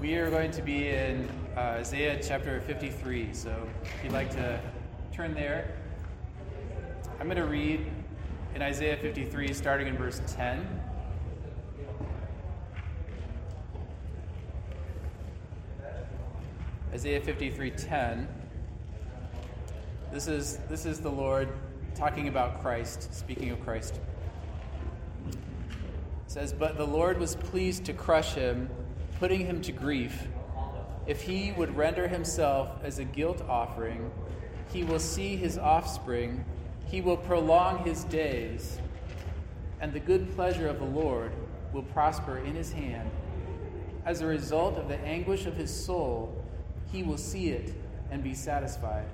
We are going to be in uh, Isaiah chapter 53. So if you'd like to turn there, I'm going to read in Isaiah 53, starting in verse 10. Isaiah 53:10. This is this is the Lord talking about Christ, speaking of Christ. It says, "But the Lord was pleased to crush him, putting him to grief. If he would render himself as a guilt offering, he will see his offspring, he will prolong his days, and the good pleasure of the Lord will prosper in his hand. As a result of the anguish of his soul, he will see it and be satisfied.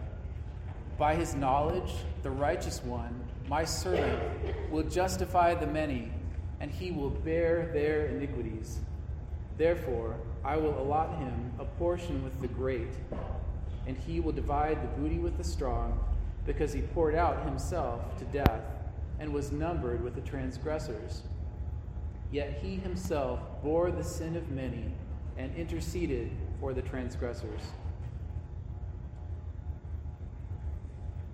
By his knowledge, the righteous one, my servant, will justify the many, and he will bear their iniquities. Therefore, I will allot him a portion with the great, and he will divide the booty with the strong, because he poured out himself to death and was numbered with the transgressors. Yet he himself bore the sin of many and interceded for the transgressors.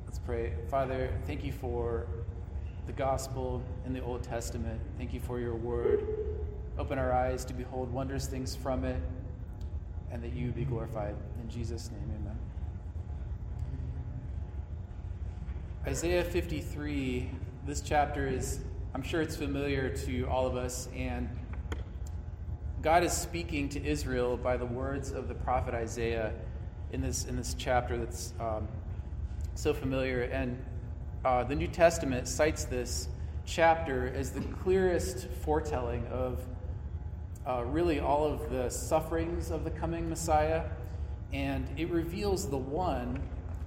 Let's pray. Father, thank you for the gospel in the Old Testament. Thank you for your word. Open our eyes to behold wondrous things from it, and that you be glorified. In Jesus' name, amen. Isaiah 53, this chapter is, I'm sure it's familiar to all of us, and God is speaking to Israel by the words of the prophet Isaiah in this, in this chapter that's um, so familiar. And uh, the New Testament cites this chapter as the clearest foretelling of uh, really all of the sufferings of the coming Messiah. And it reveals the one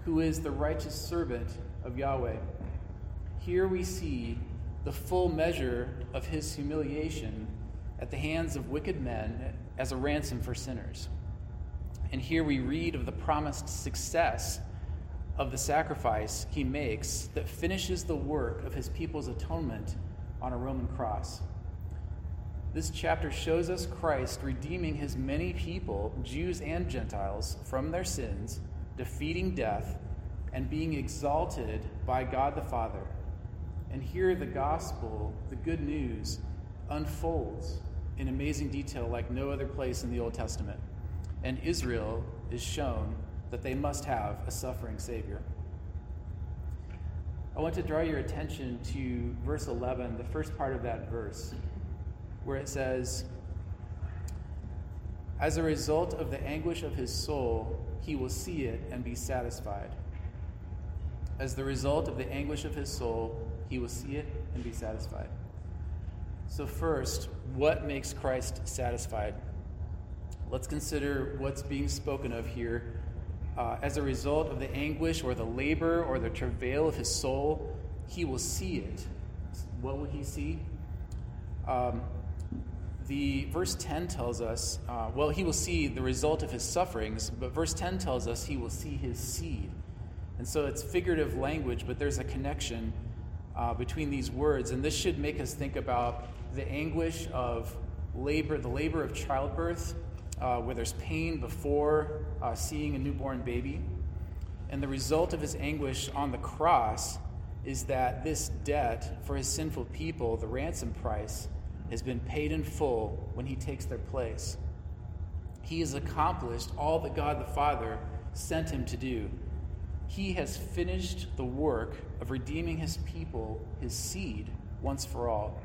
who is the righteous servant of Yahweh. Here we see the full measure of his humiliation at the hands of wicked men as a ransom for sinners. And here we read of the promised success of the sacrifice he makes that finishes the work of his people's atonement on a Roman cross. This chapter shows us Christ redeeming his many people, Jews and Gentiles, from their sins, defeating death, and being exalted by God the Father. And here the gospel, the good news, unfolds in amazing detail like no other place in the Old Testament. And Israel is shown that they must have a suffering Savior. I want to draw your attention to verse 11, the first part of that verse, where it says, As a result of the anguish of his soul, he will see it and be satisfied. As the result of the anguish of his soul, he will see it and be satisfied. So, first, what makes Christ satisfied? Let's consider what's being spoken of here. Uh, as a result of the anguish or the labor or the travail of his soul, he will see it. What will he see? Um, the verse 10 tells us, uh, well, he will see the result of his sufferings, but verse 10 tells us he will see his seed. And so it's figurative language, but there's a connection uh, between these words. And this should make us think about the anguish of labor, the labor of childbirth, uh, where there's pain before uh, seeing a newborn baby. And the result of his anguish on the cross is that this debt for his sinful people, the ransom price, has been paid in full when he takes their place. He has accomplished all that God the Father sent him to do. He has finished the work of redeeming his people, his seed, once for all.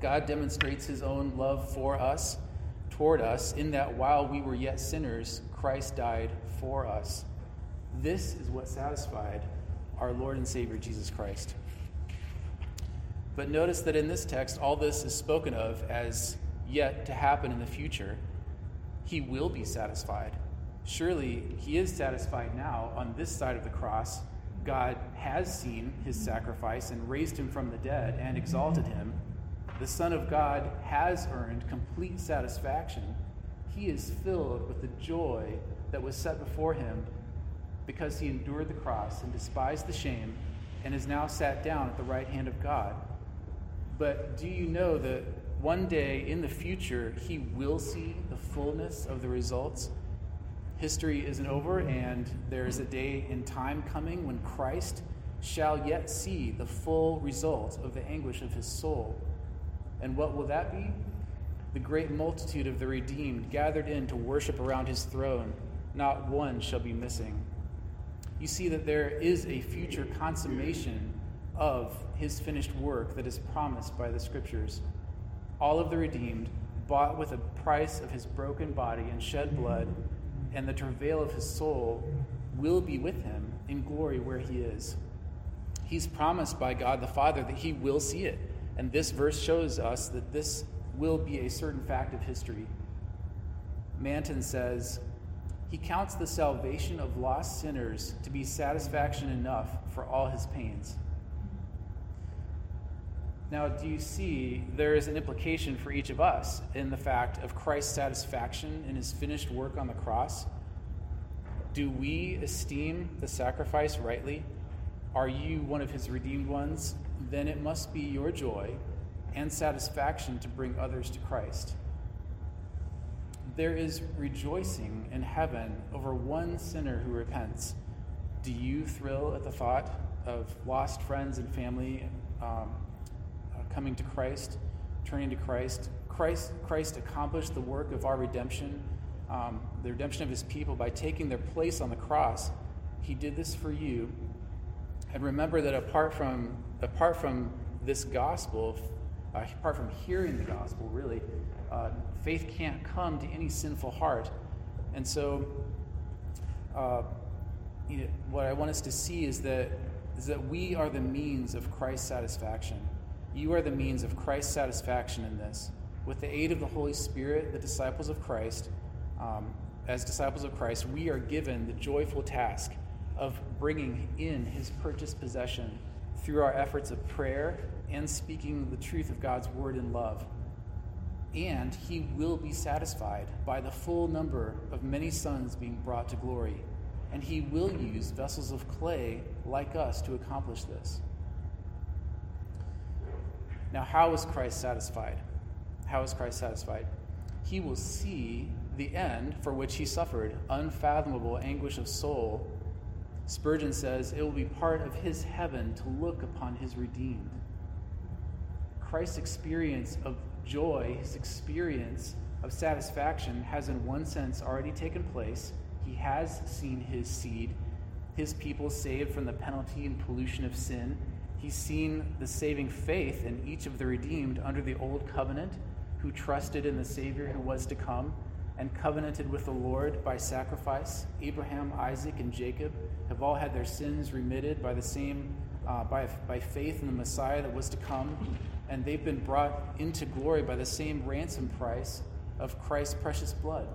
God demonstrates his own love for us, toward us, in that while we were yet sinners, Christ died for us. This is what satisfied our Lord and Savior Jesus Christ. But notice that in this text, all this is spoken of as yet to happen in the future. He will be satisfied. Surely he is satisfied now on this side of the cross. God has seen his sacrifice and raised him from the dead and exalted him the Son of God has earned complete satisfaction. He is filled with the joy that was set before him because he endured the cross and despised the shame and is now sat down at the right hand of God. But do you know that one day in the future, he will see the fullness of the results. History isn't over, and there is a day in time coming when Christ shall yet see the full result of the anguish of his soul. And what will that be? The great multitude of the redeemed gathered in to worship around his throne. Not one shall be missing. You see that there is a future consummation of his finished work that is promised by the scriptures. All of the redeemed, bought with a price of his broken body and shed blood, and the travail of his soul, will be with him in glory where he is. He's promised by God the Father that he will see it. And this verse shows us that this will be a certain fact of history. Manton says, He counts the salvation of lost sinners to be satisfaction enough for all his pains. Now, do you see there is an implication for each of us in the fact of Christ's satisfaction in his finished work on the cross? Do we esteem the sacrifice rightly? Are you one of his redeemed ones? Then it must be your joy and satisfaction to bring others to Christ. There is rejoicing in heaven over one sinner who repents. Do you thrill at the thought of lost friends and family um, coming to Christ, turning to Christ. Christ, Christ accomplished the work of our redemption, um, the redemption of his people, by taking their place on the cross. He did this for you. And remember that apart from, apart from this gospel, uh, apart from hearing the gospel, really, uh, faith can't come to any sinful heart. And so, uh, you know, what I want us to see is that, is that we are the means of Christ's satisfaction. You are the means of Christ's satisfaction in this. With the aid of the Holy Spirit, the disciples of Christ, um, as disciples of Christ, we are given the joyful task of bringing in his purchased possession through our efforts of prayer and speaking the truth of God's word in love. And he will be satisfied by the full number of many sons being brought to glory. And he will use vessels of clay like us to accomplish this. Now, how is Christ satisfied? How is Christ satisfied? He will see the end for which he suffered unfathomable anguish of soul. Spurgeon says it will be part of his heaven to look upon his redeemed. Christ's experience of joy, his experience of satisfaction, has in one sense already taken place. He has seen his seed, his people saved from the penalty and pollution of sin He's seen the saving faith in each of the redeemed under the old covenant who trusted in the Savior who was to come and covenanted with the Lord by sacrifice. Abraham, Isaac, and Jacob have all had their sins remitted by the same uh, by, by faith in the Messiah that was to come, and they've been brought into glory by the same ransom price of Christ's precious blood.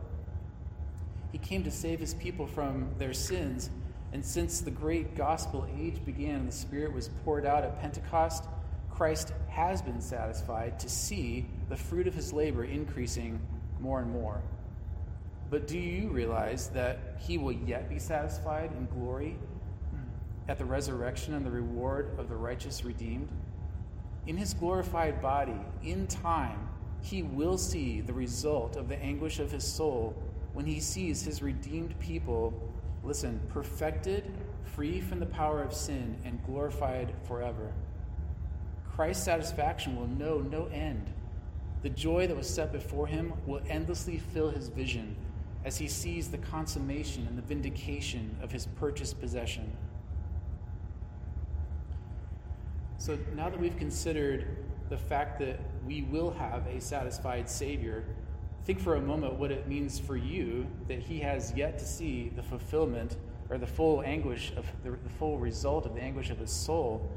He came to save his people from their sins and since the great gospel age began and the Spirit was poured out at Pentecost, Christ has been satisfied to see the fruit of his labor increasing more and more. But do you realize that he will yet be satisfied in glory at the resurrection and the reward of the righteous redeemed? In his glorified body, in time, he will see the result of the anguish of his soul when he sees his redeemed people listen, perfected, free from the power of sin, and glorified forever. Christ's satisfaction will know no end. The joy that was set before him will endlessly fill his vision as he sees the consummation and the vindication of his purchased possession. So now that we've considered the fact that we will have a satisfied Savior, Think for a moment what it means for you that he has yet to see the fulfillment or the full anguish of the, the full result of the anguish of his soul.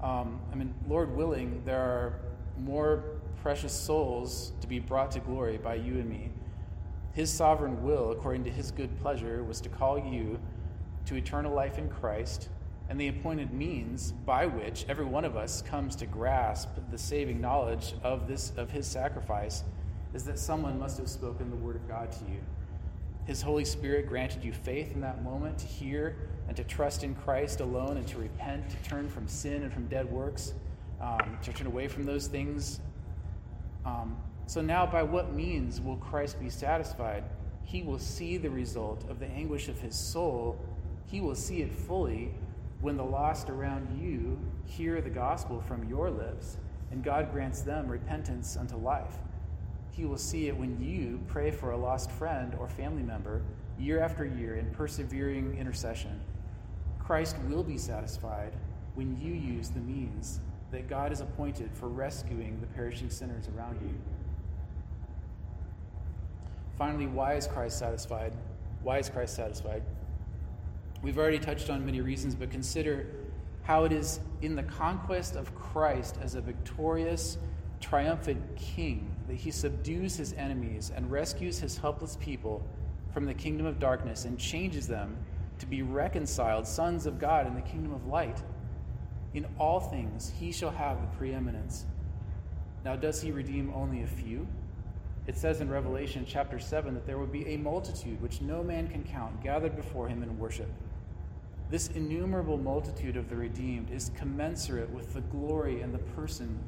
Um, I mean, Lord willing, there are more precious souls to be brought to glory by you and me. His sovereign will, according to his good pleasure, was to call you to eternal life in Christ and the appointed means by which every one of us comes to grasp the saving knowledge of this of his sacrifice is that someone must have spoken the word of God to you. His Holy Spirit granted you faith in that moment to hear and to trust in Christ alone and to repent, to turn from sin and from dead works, um, to turn away from those things Um, so now, by what means will Christ be satisfied? He will see the result of the anguish of his soul. He will see it fully when the lost around you hear the gospel from your lips and God grants them repentance unto life. He will see it when you pray for a lost friend or family member year after year in persevering intercession. Christ will be satisfied when you use the means that God has appointed for rescuing the perishing sinners around you. Finally, why is Christ satisfied? Why is Christ satisfied? We've already touched on many reasons, but consider how it is in the conquest of Christ as a victorious, triumphant king that he subdues his enemies and rescues his helpless people from the kingdom of darkness and changes them to be reconciled sons of God in the kingdom of light. In all things, he shall have the preeminence. Now, does he redeem only a few? It says in Revelation chapter 7 that there will be a multitude which no man can count gathered before him in worship. This innumerable multitude of the redeemed is commensurate with the glory and the person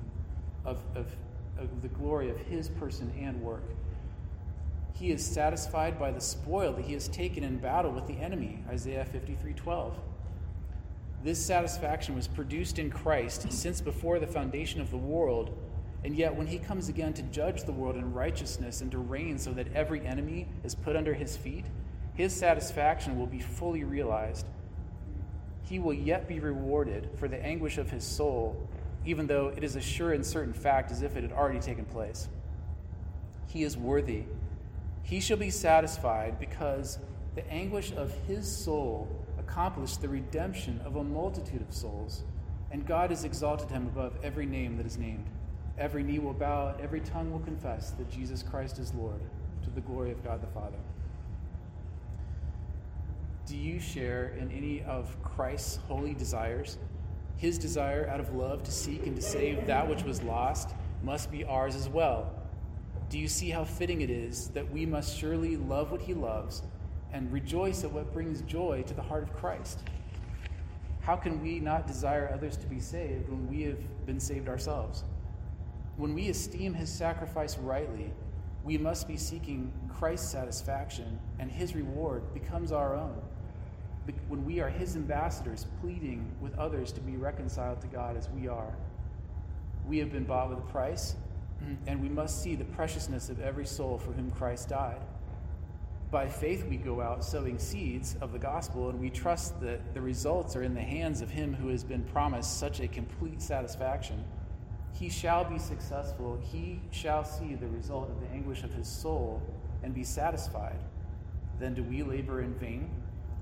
of, of, of the glory of his person and work. He is satisfied by the spoil that he has taken in battle with the enemy. Isaiah 53 12. This satisfaction was produced in Christ since before the foundation of the world, and yet when he comes again to judge the world in righteousness and to reign so that every enemy is put under his feet, his satisfaction will be fully realized. He will yet be rewarded for the anguish of his soul, even though it is a sure and certain fact as if it had already taken place. He is worthy he shall be satisfied because the anguish of his soul accomplished the redemption of a multitude of souls, and God has exalted him above every name that is named. Every knee will bow, and every tongue will confess that Jesus Christ is Lord, to the glory of God the Father. Do you share in any of Christ's holy desires? His desire out of love to seek and to save that which was lost must be ours as well do you see how fitting it is that we must surely love what he loves and rejoice at what brings joy to the heart of Christ? How can we not desire others to be saved when we have been saved ourselves? When we esteem his sacrifice rightly, we must be seeking Christ's satisfaction, and his reward becomes our own. When we are his ambassadors, pleading with others to be reconciled to God as we are, we have been bought with a price, and we must see the preciousness of every soul for whom Christ died. By faith, we go out sowing seeds of the gospel, and we trust that the results are in the hands of Him who has been promised such a complete satisfaction. He shall be successful, he shall see the result of the anguish of his soul and be satisfied. Then do we labor in vain?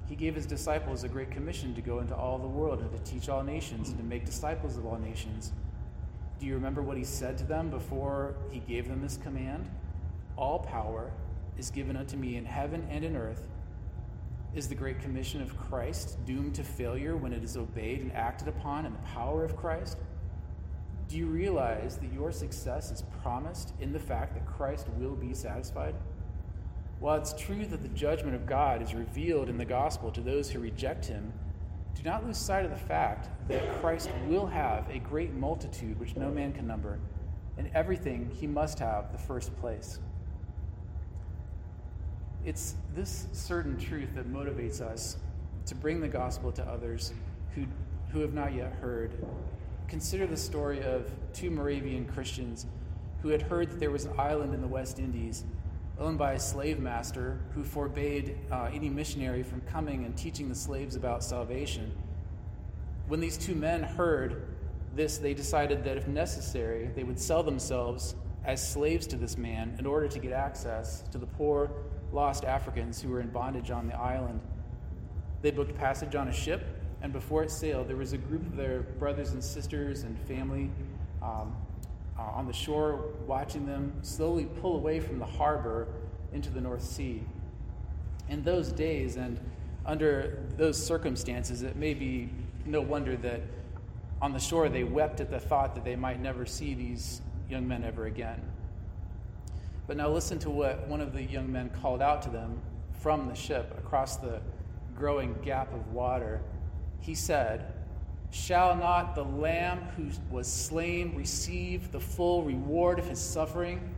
He gave his disciples a great commission to go into all the world and to teach all nations and to make disciples of all nations do you remember what he said to them before he gave them this command? All power is given unto me in heaven and in earth. Is the great commission of Christ doomed to failure when it is obeyed and acted upon in the power of Christ? Do you realize that your success is promised in the fact that Christ will be satisfied? While it's true that the judgment of God is revealed in the gospel to those who reject him, do not lose sight of the fact that Christ will have a great multitude which no man can number. In everything, he must have the first place. It's this certain truth that motivates us to bring the gospel to others who, who have not yet heard. Consider the story of two Moravian Christians who had heard that there was an island in the West Indies owned by a slave master who forbade uh, any missionary from coming and teaching the slaves about salvation. When these two men heard this, they decided that if necessary, they would sell themselves as slaves to this man in order to get access to the poor, lost Africans who were in bondage on the island. They booked passage on a ship, and before it sailed, there was a group of their brothers and sisters and family um, uh, on the shore, watching them slowly pull away from the harbor into the North Sea. In those days and under those circumstances, it may be no wonder that on the shore they wept at the thought that they might never see these young men ever again. But now listen to what one of the young men called out to them from the ship across the growing gap of water. He said, Shall not the Lamb who was slain receive the full reward of his suffering?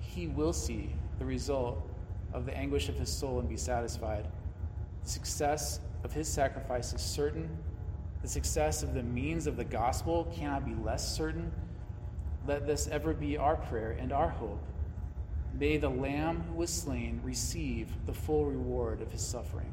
He will see the result of the anguish of his soul and be satisfied. The success of his sacrifice is certain. The success of the means of the gospel cannot be less certain. Let this ever be our prayer and our hope. May the Lamb who was slain receive the full reward of his suffering.